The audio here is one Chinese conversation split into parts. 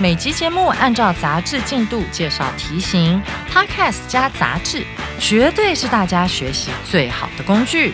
每集节目按照杂志进度介绍题型，Podcast 加杂志，绝对是大家学习最好的工具。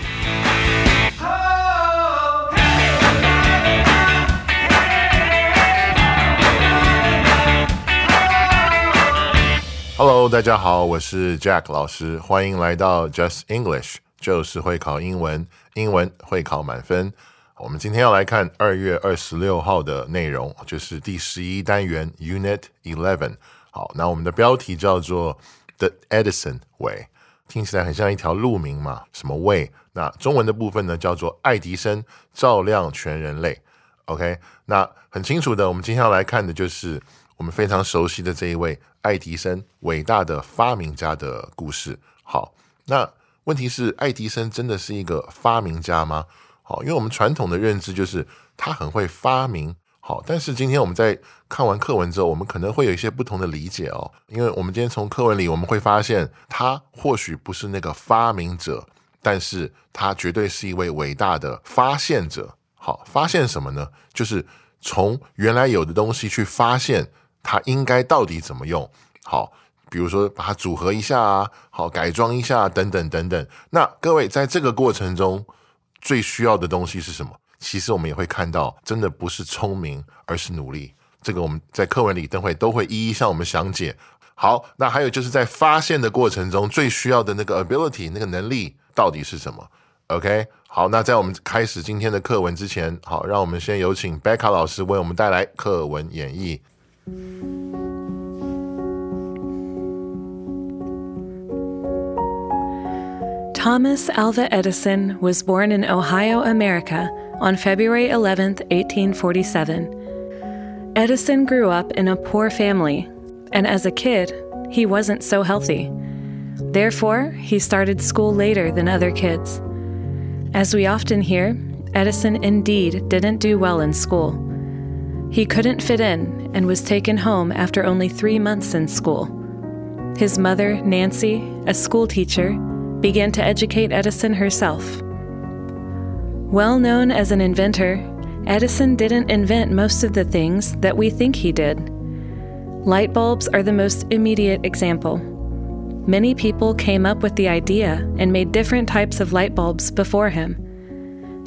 Hello，大家好，我是 Jack 老师，欢迎来到 Just English，就是会考英文，英文会考满分。我们今天要来看二月二十六号的内容，就是第十一单元 Unit Eleven。好，那我们的标题叫做 The Edison Way，听起来很像一条路名嘛，什么 way？那中文的部分呢，叫做爱迪生照亮全人类。OK，那很清楚的，我们今天要来看的就是我们非常熟悉的这一位爱迪生，伟大的发明家的故事。好，那问题是，爱迪生真的是一个发明家吗？好，因为我们传统的认知就是他很会发明。好，但是今天我们在看完课文之后，我们可能会有一些不同的理解哦。因为我们今天从课文里我们会发现，他或许不是那个发明者，但是他绝对是一位伟大的发现者。好，发现什么呢？就是从原来有的东西去发现它应该到底怎么用。好，比如说把它组合一下啊，好改装一下等等等等。那各位在这个过程中最需要的东西是什么？其实我们也会看到，真的不是聪明，而是努力。这个我们在课文里等会都会一一向我们详解。好，那还有就是在发现的过程中最需要的那个 ability 那个能力到底是什么？OK，好，那在我们开始今天的课文之前，好，让我们先有请贝卡老师为我们带来课文演绎。Thomas Alva Edison was born in Ohio, America on February 11, 1847. Edison grew up in a poor family, and as a kid, he wasn't so healthy. Therefore, he started school later than other kids. As we often hear, Edison indeed didn't do well in school. He couldn't fit in and was taken home after only three months in school. His mother, Nancy, a schoolteacher, began to educate Edison herself. Well known as an inventor, Edison didn't invent most of the things that we think he did. Light bulbs are the most immediate example. Many people came up with the idea and made different types of light bulbs before him.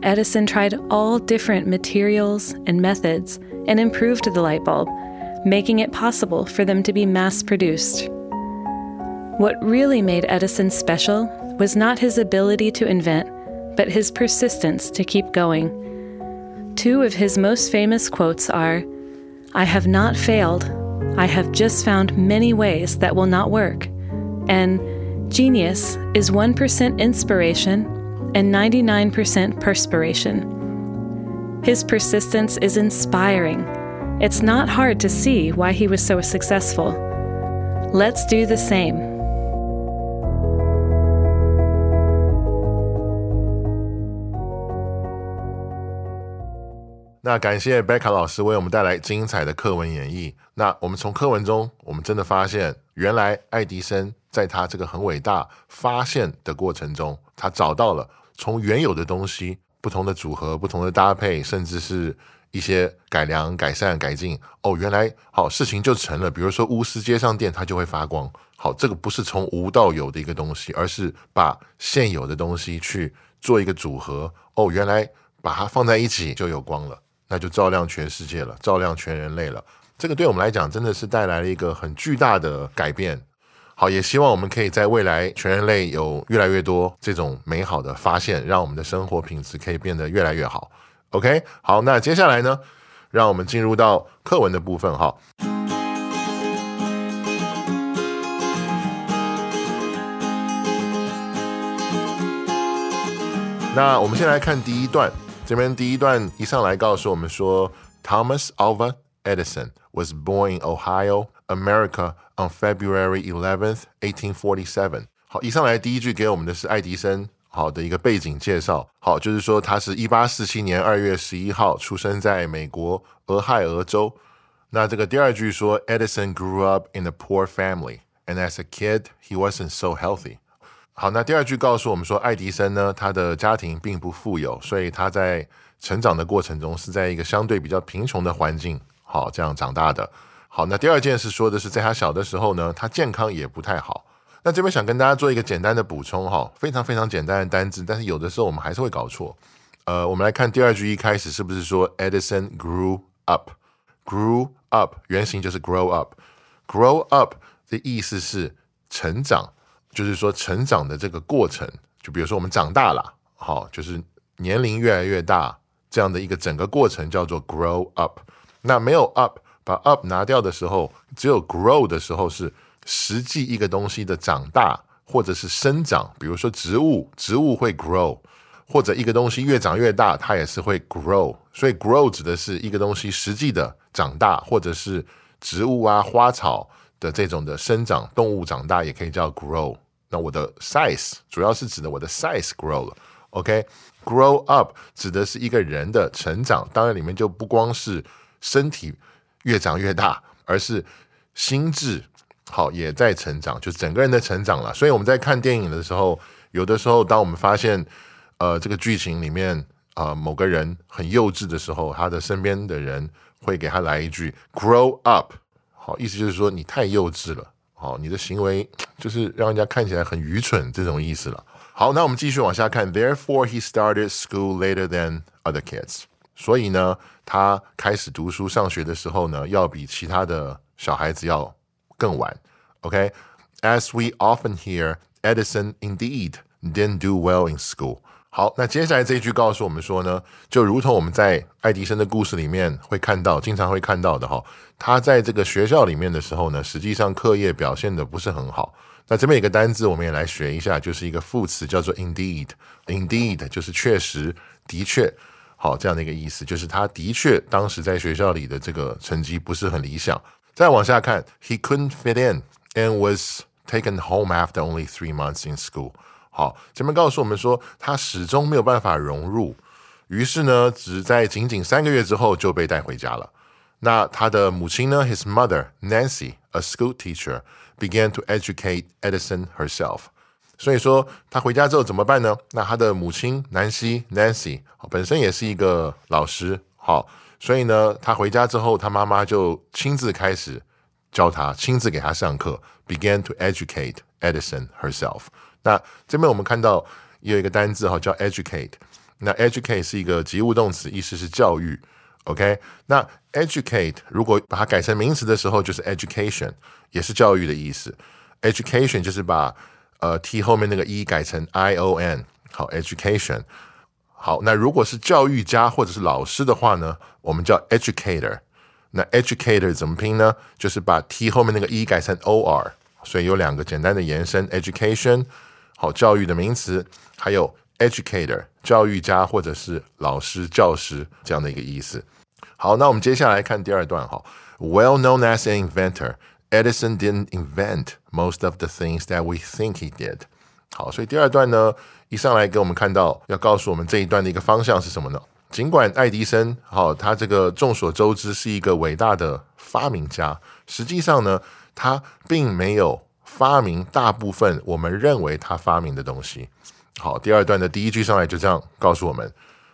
Edison tried all different materials and methods and improved the light bulb, making it possible for them to be mass produced. What really made Edison special was not his ability to invent, but his persistence to keep going. Two of his most famous quotes are I have not failed, I have just found many ways that will not work, and genius is 1% inspiration and 99% perspiration. His persistence is inspiring. It's not hard to see why he was so successful. Let's do the same. 那感谢贝卡老师为我们带来精彩的课文演绎。那我们从课文中，我们真的发现，原来爱迪生在他这个很伟大发现的过程中，他找到了从原有的东西不同的组合、不同的搭配，甚至是一些改良、改善、改进。哦，原来好事情就成了。比如说钨丝接上电，它就会发光。好，这个不是从无到有的一个东西，而是把现有的东西去做一个组合。哦，原来把它放在一起就有光了。那就照亮全世界了，照亮全人类了。这个对我们来讲真的是带来了一个很巨大的改变。好，也希望我们可以在未来全人类有越来越多这种美好的发现，让我们的生活品质可以变得越来越好。OK，好，那接下来呢，让我们进入到课文的部分哈。那我们先来看第一段。这边第一段一上来告诉我们说，Thomas Alva Edison was born in Ohio, America on February 11th, 1847. 好，以上来第一句给我们的是爱迪生好的一个背景介绍。好，就是说他是一八四七年二月十一号出生在美国俄亥俄州。那这个第二句说，Edison grew up in a poor family, and as a kid, he wasn't so healthy. 好，那第二句告诉我们说，爱迪生呢，他的家庭并不富有，所以他在成长的过程中是在一个相对比较贫穷的环境，好这样长大的。好，那第二件事说的是，在他小的时候呢，他健康也不太好。那这边想跟大家做一个简单的补充哈，非常非常简单的单字，但是有的时候我们还是会搞错。呃，我们来看第二句一开始是不是说 Edison grew up？grew up 原型就是 grow up，grow up 的意思是成长，就是说成长的这个过程。就比如说我们长大了，好，就是年龄越来越大这样的一个整个过程叫做 grow up。那没有 up，把 up 拿掉的时候，只有 grow 的时候是实际一个东西的长大或者是生长。比如说植物，植物会 grow，或者一个东西越长越大，它也是会 grow。所以 grow 指的是一个东西实际的。长大，或者是植物啊、花草的这种的生长，动物长大也可以叫 grow。那我的 size 主要是指的我的 size grow 了。OK，grow up 指的是一个人的成长，当然里面就不光是身体越长越大，而是心智好也在成长，就整个人的成长了。所以我们在看电影的时候，有的时候当我们发现呃这个剧情里面啊某个人很幼稚的时候，他的身边的人。会给他来一句 “grow up”，好，意思就是说你太幼稚了，好，你的行为就是让人家看起来很愚蠢这种意思了。好，那我们继续往下看。Therefore, he started school later than other kids。所以呢，他开始读书上学的时候呢，要比其他的小孩子要更晚。OK，as we often hear, Edison indeed didn't do well in school. 好，那接下来这一句告诉我们说呢，就如同我们在爱迪生的故事里面会看到，经常会看到的哈，他在这个学校里面的时候呢，实际上课业表现的不是很好。那这边有个单字，我们也来学一下，就是一个副词，叫做 indeed，indeed 就是确实、的确，好这样的一个意思，就是他的确当时在学校里的这个成绩不是很理想。再往下看，he couldn't fit in and was taken home after only three months in school。好，前面告诉我们说，他始终没有办法融入，于是呢，只在仅仅三个月之后就被带回家了。那他的母亲呢？His mother Nancy, a school teacher, began to educate Edison herself。所以说，他回家之后怎么办呢？那他的母亲南希 Nancy 本身也是一个老师，好，所以呢，他回家之后，他妈妈就亲自开始教他，亲自给他上课，began to educate Edison herself。那这边我们看到有一个单字哈，叫 educate。那 educate 是一个及物动词，意思是教育。OK，那 educate 如果把它改成名词的时候，就是 education，也是教育的意思。education 就是把呃 t 后面那个 e 改成 i o n，好，education。好，那如果是教育家或者是老师的话呢，我们叫 educator。那 educator 怎么拼呢？就是把 t 后面那个 e 改成 o r，所以有两个简单的延伸，education。好，教育的名词还有 educator，教育家或者是老师、教师这样的一个意思。好，那我们接下来看第二段哈。Well known as an inventor, Edison didn't invent most of the things that we think he did。好，所以第二段呢，一上来给我们看到，要告诉我们这一段的一个方向是什么呢？尽管爱迪生，好，他这个众所周知是一个伟大的发明家，实际上呢，他并没有。发明大部分我们认为他发明的东西。好，第二段的第一句上来就这样告诉我们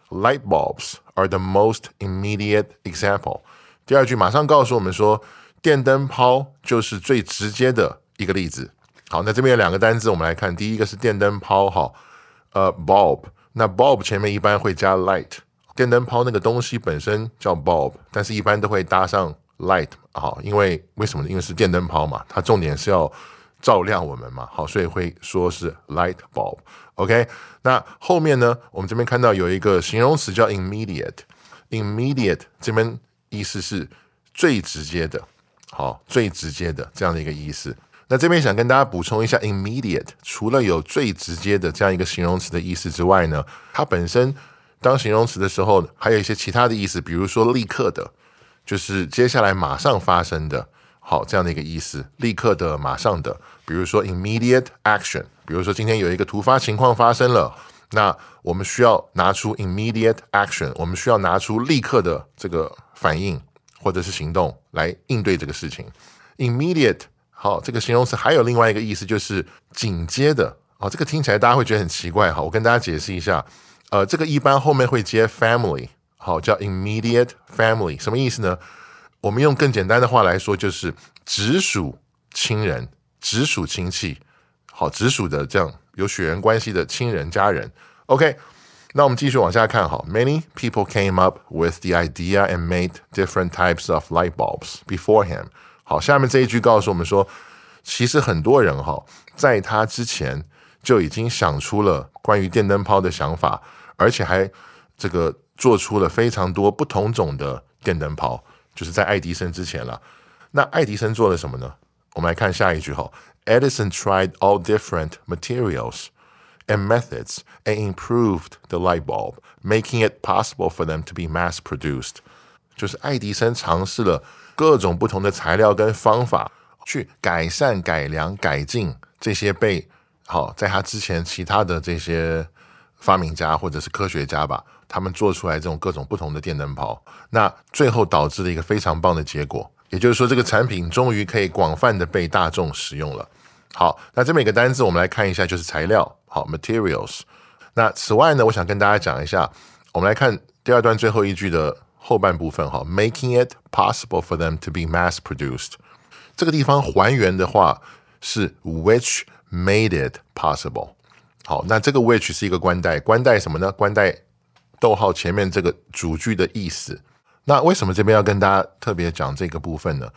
：Light bulbs are the most immediate example。第二句马上告诉我们说，电灯泡就是最直接的一个例子。好，那这边有两个单字，我们来看，第一个是电灯泡，哈，呃，bulb。那 bulb 前面一般会加 light，电灯泡那个东西本身叫 bulb，但是一般都会搭上 light，好，因为为什么呢？因为是电灯泡嘛，它重点是要。照亮我们嘛，好，所以会说是 light bulb，OK？那后面呢，我们这边看到有一个形容词叫 immediate，immediate 这边意思是最直接的，好，最直接的这样的一个意思。那这边想跟大家补充一下，immediate 除了有最直接的这样一个形容词的意思之外呢，它本身当形容词的时候，还有一些其他的意思，比如说立刻的、就是接下来马上发生的，好这样的一个意思，立刻的、马上的。比如说 immediate action，比如说今天有一个突发情况发生了，那我们需要拿出 immediate action，我们需要拿出立刻的这个反应或者是行动来应对这个事情。immediate 好，这个形容词还有另外一个意思，就是紧接的。好，这个听起来大家会觉得很奇怪。好，我跟大家解释一下。呃，这个一般后面会接 family，好，叫 immediate family，什么意思呢？我们用更简单的话来说，就是直属亲人。直属亲戚，好，直属的这样有血缘关系的亲人家人。OK，那我们继续往下看。好，Many people came up with the idea and made different types of light bulbs before him。好，下面这一句告诉我们说，其实很多人哈，在他之前就已经想出了关于电灯泡的想法，而且还这个做出了非常多不同种的电灯泡，就是在爱迪生之前了。那爱迪生做了什么呢？我们来看下一句哈，Edison tried all different materials and methods and improved the light bulb, making it possible for them to be mass produced。就是爱迪生尝试了各种不同的材料跟方法，去改善、改良、改进这些被好在他之前其他的这些发明家或者是科学家吧， 他们做出来这种各种不同的电灯泡，那最后导致了一个非常棒的结果。也就是说，这个产品终于可以广泛的被大众使用了。好，那这每个单字我们来看一下，就是材料。好，materials。那此外呢，我想跟大家讲一下，我们来看第二段最后一句的后半部分。哈，making it possible for them to be mass produced。这个地方还原的话是 which made it possible。好，那这个 which 是一个关代，关代什么呢？关代逗号前面这个主句的意思。那为什么这边要跟大家特别讲这个部分呢？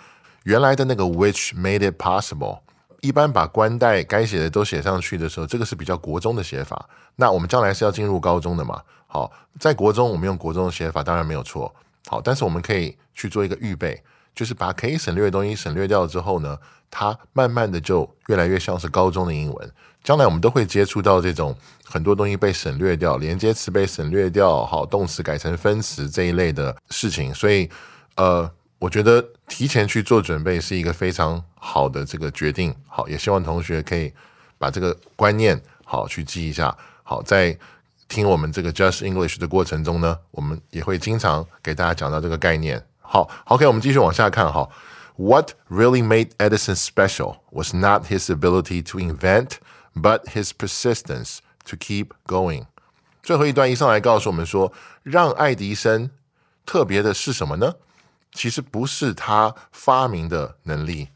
原来的那个 which made it possible，一般把官代该写的都写上去的时候，这个是比较国中的写法。那我们将来是要进入高中的嘛？好，在国中我们用国中的写法当然没有错。好，但是我们可以去做一个预备，就是把可以省略的东西省略掉之后呢，它慢慢的就越来越像是高中的英文。将来我们都会接触到这种很多东西被省略掉，连接词被省略掉，好，动词改成分词这一类的事情。所以，呃，我觉得提前去做准备是一个非常好的这个决定。好，也希望同学可以把这个观念好去记一下。好，在听我们这个 Just English 的过程中呢，我们也会经常给大家讲到这个概念。好，OK，我们继续往下看。哈，What really made Edison special was not his ability to invent. But his persistence to keep going。最后一段一上来告诉我们说，让爱迪生特别的是什么呢？其实不是他发明的能力，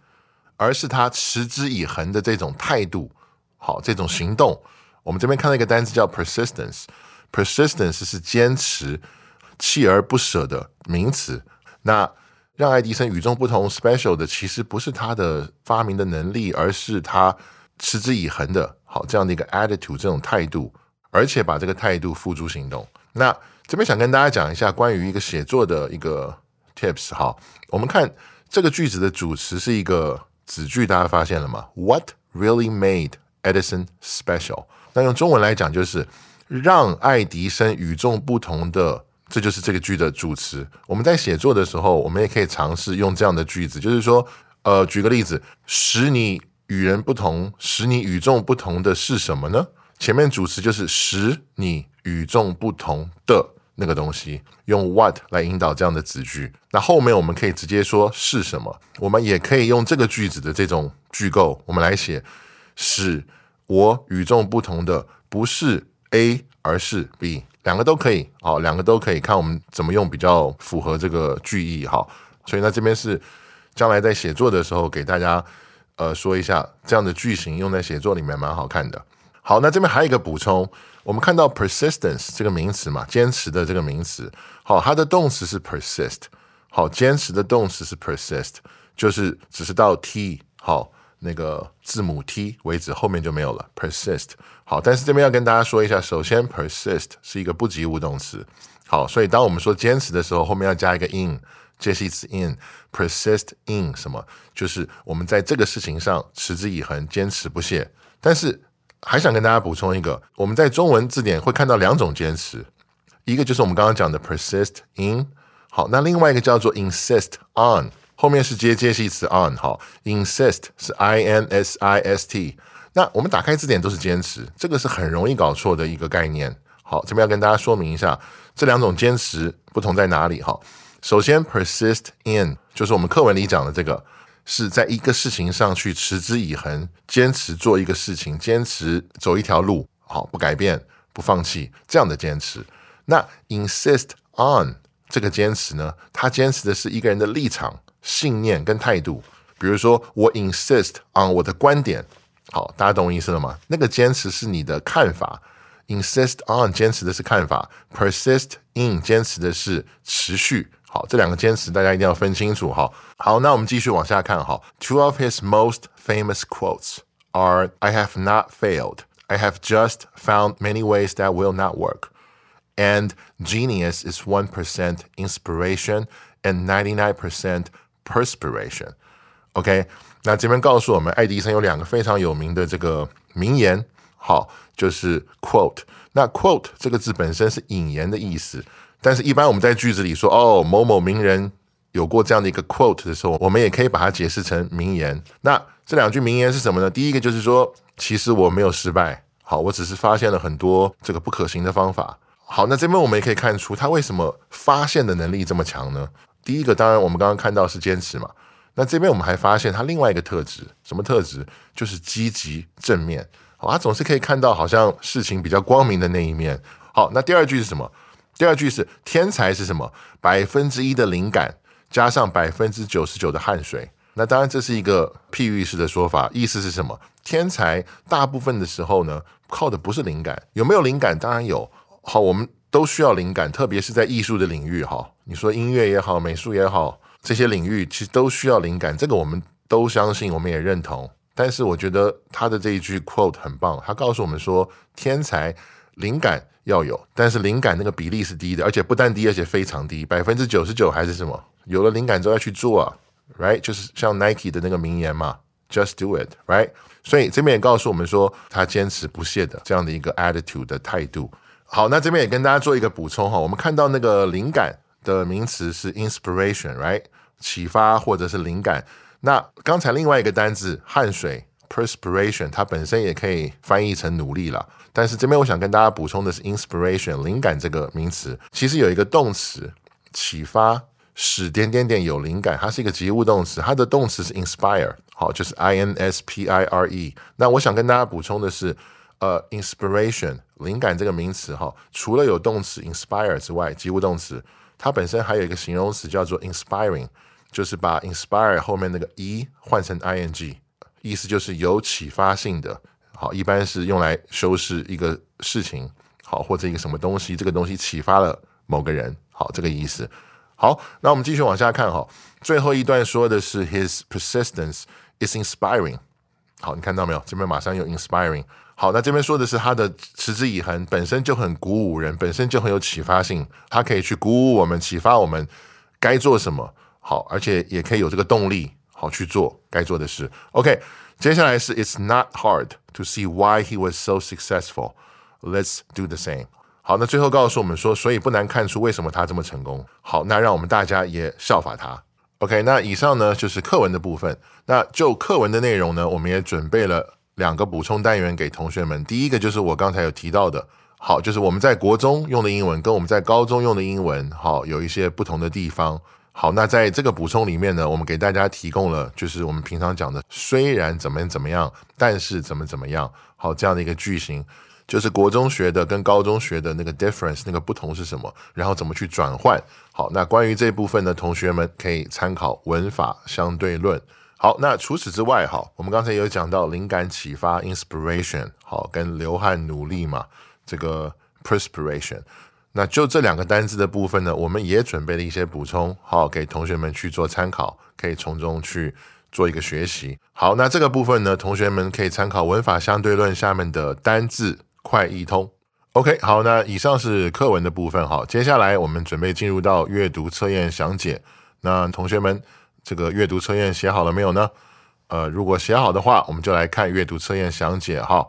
而是他持之以恒的这种态度。好，这种行动。我们这边看到一个单词叫 persistence。persistence 是坚持、锲而不舍的名词。 那让爱迪生与众不同、special 的，其实不是他的发明的能力，而是他。持之以恒的好这样的一个 attitude 这种态度，而且把这个态度付诸行动。那这边想跟大家讲一下关于一个写作的一个 tips 哈。我们看这个句子的主词是一个子句，大家发现了吗？What really made Edison special？那用中文来讲就是让爱迪生与众不同的，这就是这个句的主词。我们在写作的时候，我们也可以尝试用这样的句子，就是说，呃，举个例子，使你。与人不同，使你与众不同的是什么呢？前面主词就是使你与众不同的那个东西，用 what 来引导这样的子句。那后面我们可以直接说是什么，我们也可以用这个句子的这种句构，我们来写使我与众不同的不是 A 而是 B，两个都可以，好，两个都可以，看我们怎么用比较符合这个句意，哈。所以呢，这边是将来在写作的时候给大家。呃，说一下这样的句型用在写作里面蛮好看的。好，那这边还有一个补充，我们看到 persistence 这个名词嘛，坚持的这个名词。好，它的动词是 persist。好，坚持的动词是 persist，就是只是到 t 好那个字母 t 为止，后面就没有了。persist。好，但是这边要跟大家说一下，首先 persist 是一个不及物动词。好，所以当我们说坚持的时候，后面要加一个 in。这是一次 in persist in 什么？就是我们在这个事情上持之以恒、坚持不懈。但是还想跟大家补充一个，我们在中文字典会看到两种坚持，一个就是我们刚刚讲的 persist in，好，那另外一个叫做 insist on，后面是接介系词 on，好，insist 是 i n s i s t。那我们打开字典都是坚持，这个是很容易搞错的一个概念。好，这边要跟大家说明一下，这两种坚持不同在哪里？哈，首先 persist in 就是我们课文里讲的这个，是在一个事情上去持之以恒，坚持做一个事情，坚持走一条路，好，不改变，不放弃这样的坚持。那 insist on 这个坚持呢，他坚持的是一个人的立场、信念跟态度。比如说，我 insist on 我的观点。好，大家懂我意思了吗？那个坚持是你的看法，insist on 坚持的是看法，persist in 坚持的是持续。好，这两个坚持大家一定要分清楚。哈，好，那我们继续往下看。哈，Two of his most famous quotes are "I have not failed. I have just found many ways that will not work." And genius is one percent inspiration and ninety nine percent Perspiration. OK。那这边告诉我们，爱迪生有两个非常有名的这个名言，好，就是 quote。那 quote 这个字本身是引言的意思，但是一般我们在句子里说，哦，某某名人有过这样的一个 quote 的时候，我们也可以把它解释成名言。那这两句名言是什么呢？第一个就是说，其实我没有失败，好，我只是发现了很多这个不可行的方法。好，那这边我们也可以看出他为什么发现的能力这么强呢？第一个，当然我们刚刚看到是坚持嘛。那这边我们还发现他另外一个特质，什么特质？就是积极正面。好，他总是可以看到好像事情比较光明的那一面。好，那第二句是什么？第二句是天才是什么？百分之一的灵感加上百分之九十九的汗水。那当然这是一个譬喻式的说法，意思是什么？天才大部分的时候呢，靠的不是灵感，有没有灵感？当然有。好，我们都需要灵感，特别是在艺术的领域。哈，你说音乐也好，美术也好。这些领域其实都需要灵感，这个我们都相信，我们也认同。但是我觉得他的这一句 quote 很棒，他告诉我们说，天才灵感要有，但是灵感那个比例是低的，而且不但低，而且非常低，百分之九十九还是什么？有了灵感之后要去做啊，right？就是像 Nike 的那个名言嘛，just do it，right？所以这边也告诉我们说，他坚持不懈的这样的一个 attitude 的态度。好，那这边也跟大家做一个补充哈，我们看到那个灵感。的名词是 inspiration，right？启发或者是灵感。那刚才另外一个单字汗水 perspiration，它本身也可以翻译成努力了。但是这边我想跟大家补充的是 inspiration 灵感这个名词，其实有一个动词启发，使点点点有灵感，它是一个及物动词，它的动词是 inspire，好，就是 i n s p i r e。那我想跟大家补充的是，呃，inspiration 灵感这个名词哈，除了有动词 inspire 之外，及物动词。它本身还有一个形容词叫做 inspiring，就是把 inspire 后面那个 e 换成 ing，意思就是有启发性的。好，一般是用来修饰一个事情，好或者一个什么东西，这个东西启发了某个人。好，这个意思。好，那我们继续往下看哈。最后一段说的是 his persistence is inspiring。好，你看到没有？这边马上有 inspiring。好，那这边说的是他的持之以恒，本身就很鼓舞人，本身就很有启发性，他可以去鼓舞我们，启发我们该做什么。好，而且也可以有这个动力，好去做该做的事。OK，接下来是 It's not hard to see why he was so successful. Let's do the same. 好，那最后告诉我们说，所以不难看出为什么他这么成功。好，那让我们大家也效法他。OK，那以上呢就是课文的部分。那就课文的内容呢，我们也准备了。两个补充单元给同学们，第一个就是我刚才有提到的，好，就是我们在国中用的英文跟我们在高中用的英文，好，有一些不同的地方。好，那在这个补充里面呢，我们给大家提供了就是我们平常讲的，虽然怎么怎么样，但是怎么怎么样，好，这样的一个句型，就是国中学的跟高中学的那个 difference，那个不同是什么，然后怎么去转换。好，那关于这部分呢，同学们可以参考文法相对论。好，那除此之外，哈，我们刚才有讲到灵感启发 （inspiration），好，跟流汗努力嘛，这个 perspiration。那就这两个单字的部分呢，我们也准备了一些补充，好，给同学们去做参考，可以从中去做一个学习。好，那这个部分呢，同学们可以参考文法相对论下面的单字快易通。OK，好，那以上是课文的部分，好，接下来我们准备进入到阅读测验详解。那同学们。这个阅读测验写好了没有呢？呃，如果写好的话，我们就来看阅读测验详解哈。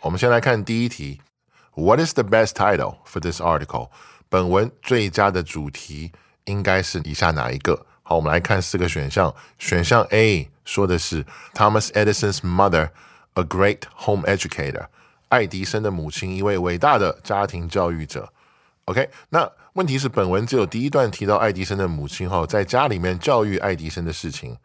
我们先来看第一题 What is the best title for this article？本文最佳的主题应该是以下哪一个？好，我们来看四个选项。选项 A 说的是 Thomas Edison's mother, a great home educator。爱迪生的母亲，一位伟大的家庭教育者。OK，那问题是本文只有第一段提到爱迪生的母亲哈，在家里面教育爱迪生的事情。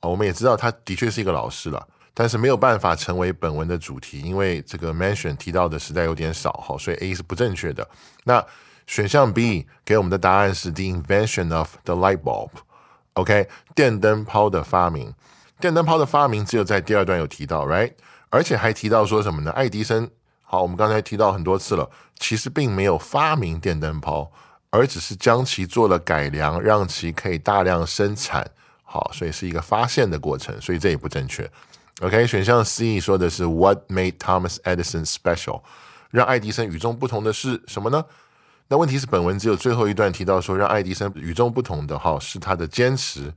我们也知道他的确是一个老师了，但是没有办法成为本文的主题，因为这个 mention 提到的实在有点少哈，所以 A 是不正确的。那选项 B 给我们的答案是 the invention of the light bulb。OK，电灯泡的发明，电灯泡的发明只有在第二段有提到，right？而且还提到说什么呢？爱迪生，好，我们刚才提到很多次了，其实并没有发明电灯泡，而只是将其做了改良，让其可以大量生产。好，所以是一个发现的过程，所以这也不正确。OK，选项 C 说的是 What made Thomas Edison special？让爱迪生与众不同的是什么呢？那问题是，本文只有最后一段提到说，让爱迪生与众不同的哈是他的坚持，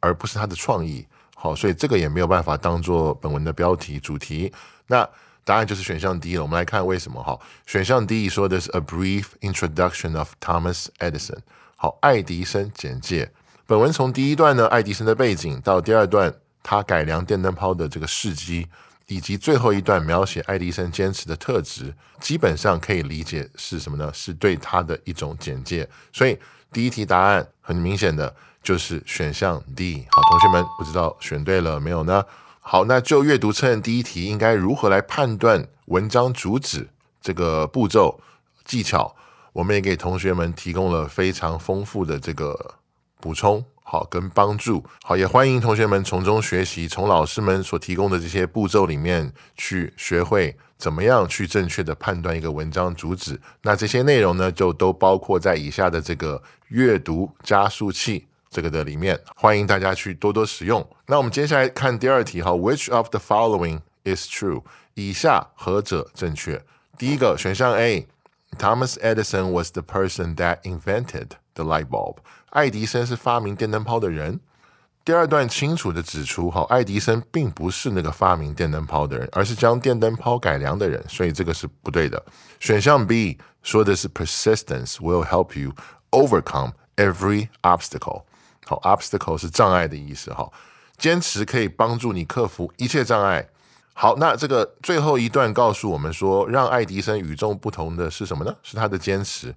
而不是他的创意。好，所以这个也没有办法当做本文的标题主题。那答案就是选项 D 了。我们来看为什么哈？选项 D 说的是 A brief introduction of Thomas Edison。好，爱迪生简介。本文从第一段呢，爱迪生的背景到第二段他改良电灯泡的这个事迹。以及最后一段描写爱迪生坚持的特质，基本上可以理解是什么呢？是对他的一种简介。所以第一题答案很明显的就是选项 D。好，同学们不知道选对了没有呢？好，那就阅读测验第一题应该如何来判断文章主旨这个步骤技巧，我们也给同学们提供了非常丰富的这个补充。好，跟帮助好，也欢迎同学们从中学习，从老师们所提供的这些步骤里面去学会怎么样去正确的判断一个文章主旨。那这些内容呢，就都包括在以下的这个阅读加速器这个的里面，欢迎大家去多多使用。那我们接下来看第二题，哈，Which of the following is true？以下何者正确？第一个选项 A，Thomas Edison was the person that invented the light bulb。爱迪生是发明电灯泡的人。第二段清楚的指出，哈，爱迪生并不是那个发明电灯泡的人，而是将电灯泡改良的人，所以这个是不对的。选项 B 说的是 persistence will help you overcome every obstacle。 好，obstacle 是障碍的意思，哈，坚持可以帮助你克服一切障碍。好，那这个最后一段告诉我们说，让爱迪生与众不同的是什么呢？是他的坚持，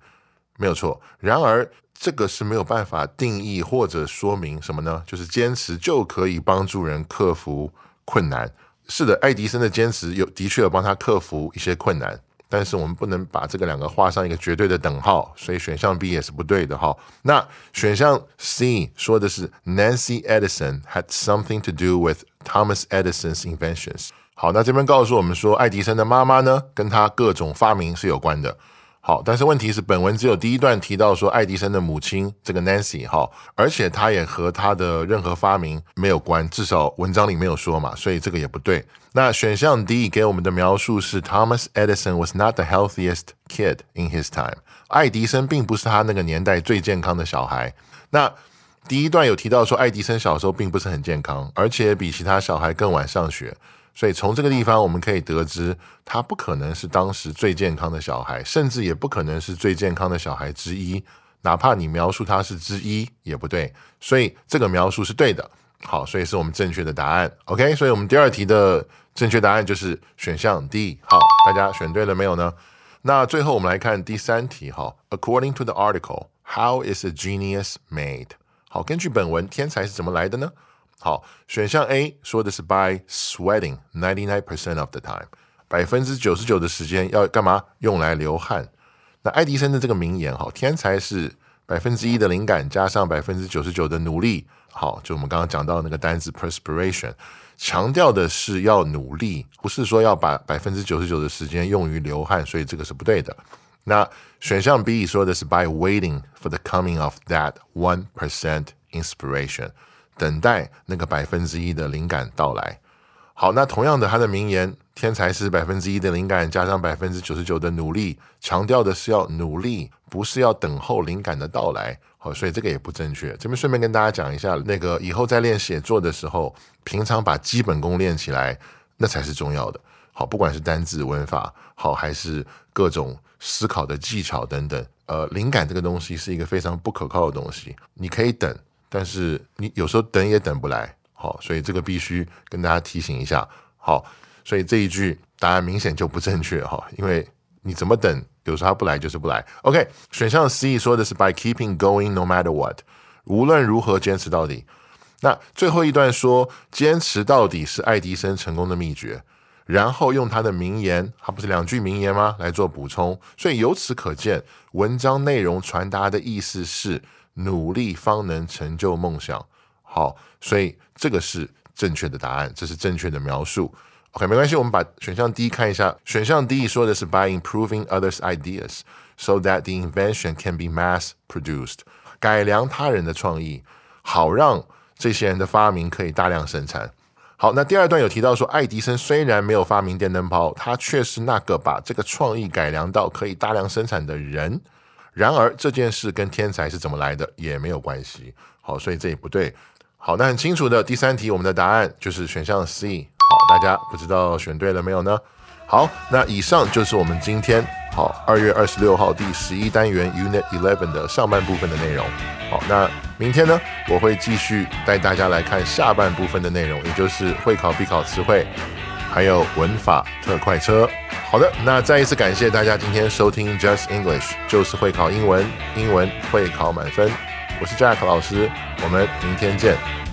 没有错。然而。这个是没有办法定义或者说明什么呢？就是坚持就可以帮助人克服困难。是的，爱迪生的坚持有的确有帮他克服一些困难，但是我们不能把这个两个画上一个绝对的等号，所以选项 B 也是不对的哈。那选项 C 说的是 Nancy Edison had something to do with Thomas Edison's inventions。好，那这边告诉我们说，爱迪生的妈妈呢，跟他各种发明是有关的。好，但是问题是，本文只有第一段提到说爱迪生的母亲这个 Nancy 哈，而且他也和他的任何发明没有关，至少文章里没有说嘛，所以这个也不对。那选项 D 给我们的描述是 Thomas Edison was not the healthiest kid in his time。爱迪生并不是他那个年代最健康的小孩。那第一段有提到说爱迪生小时候并不是很健康，而且比其他小孩更晚上学。所以从这个地方我们可以得知，他不可能是当时最健康的小孩，甚至也不可能是最健康的小孩之一。哪怕你描述他是之一，也不对。所以这个描述是对的。好，所以是我们正确的答案。OK，所以我们第二题的正确答案就是选项 D。好，大家选对了没有呢？那最后我们来看第三题。哈，According to the article, how is a genius made？好，根据本文，天才是怎么来的呢？好，选项 A 说的是 by sweating ninety nine percent of the time，百分之九十九的时间要干嘛？用来流汗。那爱迪生的这个名言，哈，天才是百分之一的灵感加上百分之九十九的努力。好，就我们刚刚讲到那个单词 perspiration，强调的是要努力，不是说要把百分之九十九的时间用于流汗，所以这个是不对的。那选项 B 说的是 by waiting for the coming of that one percent inspiration。等待那个百分之一的灵感到来。好，那同样的，他的名言：天才是百分之一的灵感加上百分之九十九的努力，强调的是要努力，不是要等候灵感的到来。好，所以这个也不正确。这边顺便跟大家讲一下，那个以后在练写作的时候，平常把基本功练起来，那才是重要的。好，不管是单字、文法，好，还是各种思考的技巧等等，呃，灵感这个东西是一个非常不可靠的东西。你可以等，但是你有时候等也等不来。好，所以这个必须跟大家提醒一下。好，所以这一句答案明显就不正确哈，因为你怎么等，有时候他不来就是不来。OK，选项 C 说的是 By keeping going no matter what，无论如何坚持到底。那最后一段说坚持到底是爱迪生成功的秘诀，然后用他的名言，他不是两句名言吗？来做补充。所以由此可见，文章内容传达的意思是努力方能成就梦想。好，所以这个是正确的答案，这是正确的描述。OK，没关系，我们把选项 D 看一下。选项 D 说的是 By improving others' ideas so that the invention can be mass produced，改良他人的创意，好让这些人的发明可以大量生产。好，那第二段有提到说，爱迪生虽然没有发明电灯泡，他却是那个把这个创意改良到可以大量生产的人。然而这件事跟天才是怎么来的也没有关系。好，所以这也不对。好，那很清楚的第三题，我们的答案就是选项 C。好，大家不知道选对了没有呢？好，那以上就是我们今天好二月二十六号第十一单元 Unit Eleven 的上半部分的内容。好，那明天呢，我会继续带大家来看下半部分的内容，也就是会考必考词汇，还有文法特快车。好的，那再一次感谢大家今天收听 Just English，就是会考英文，英文会考满分。我是 Jack 老师，我们明天见。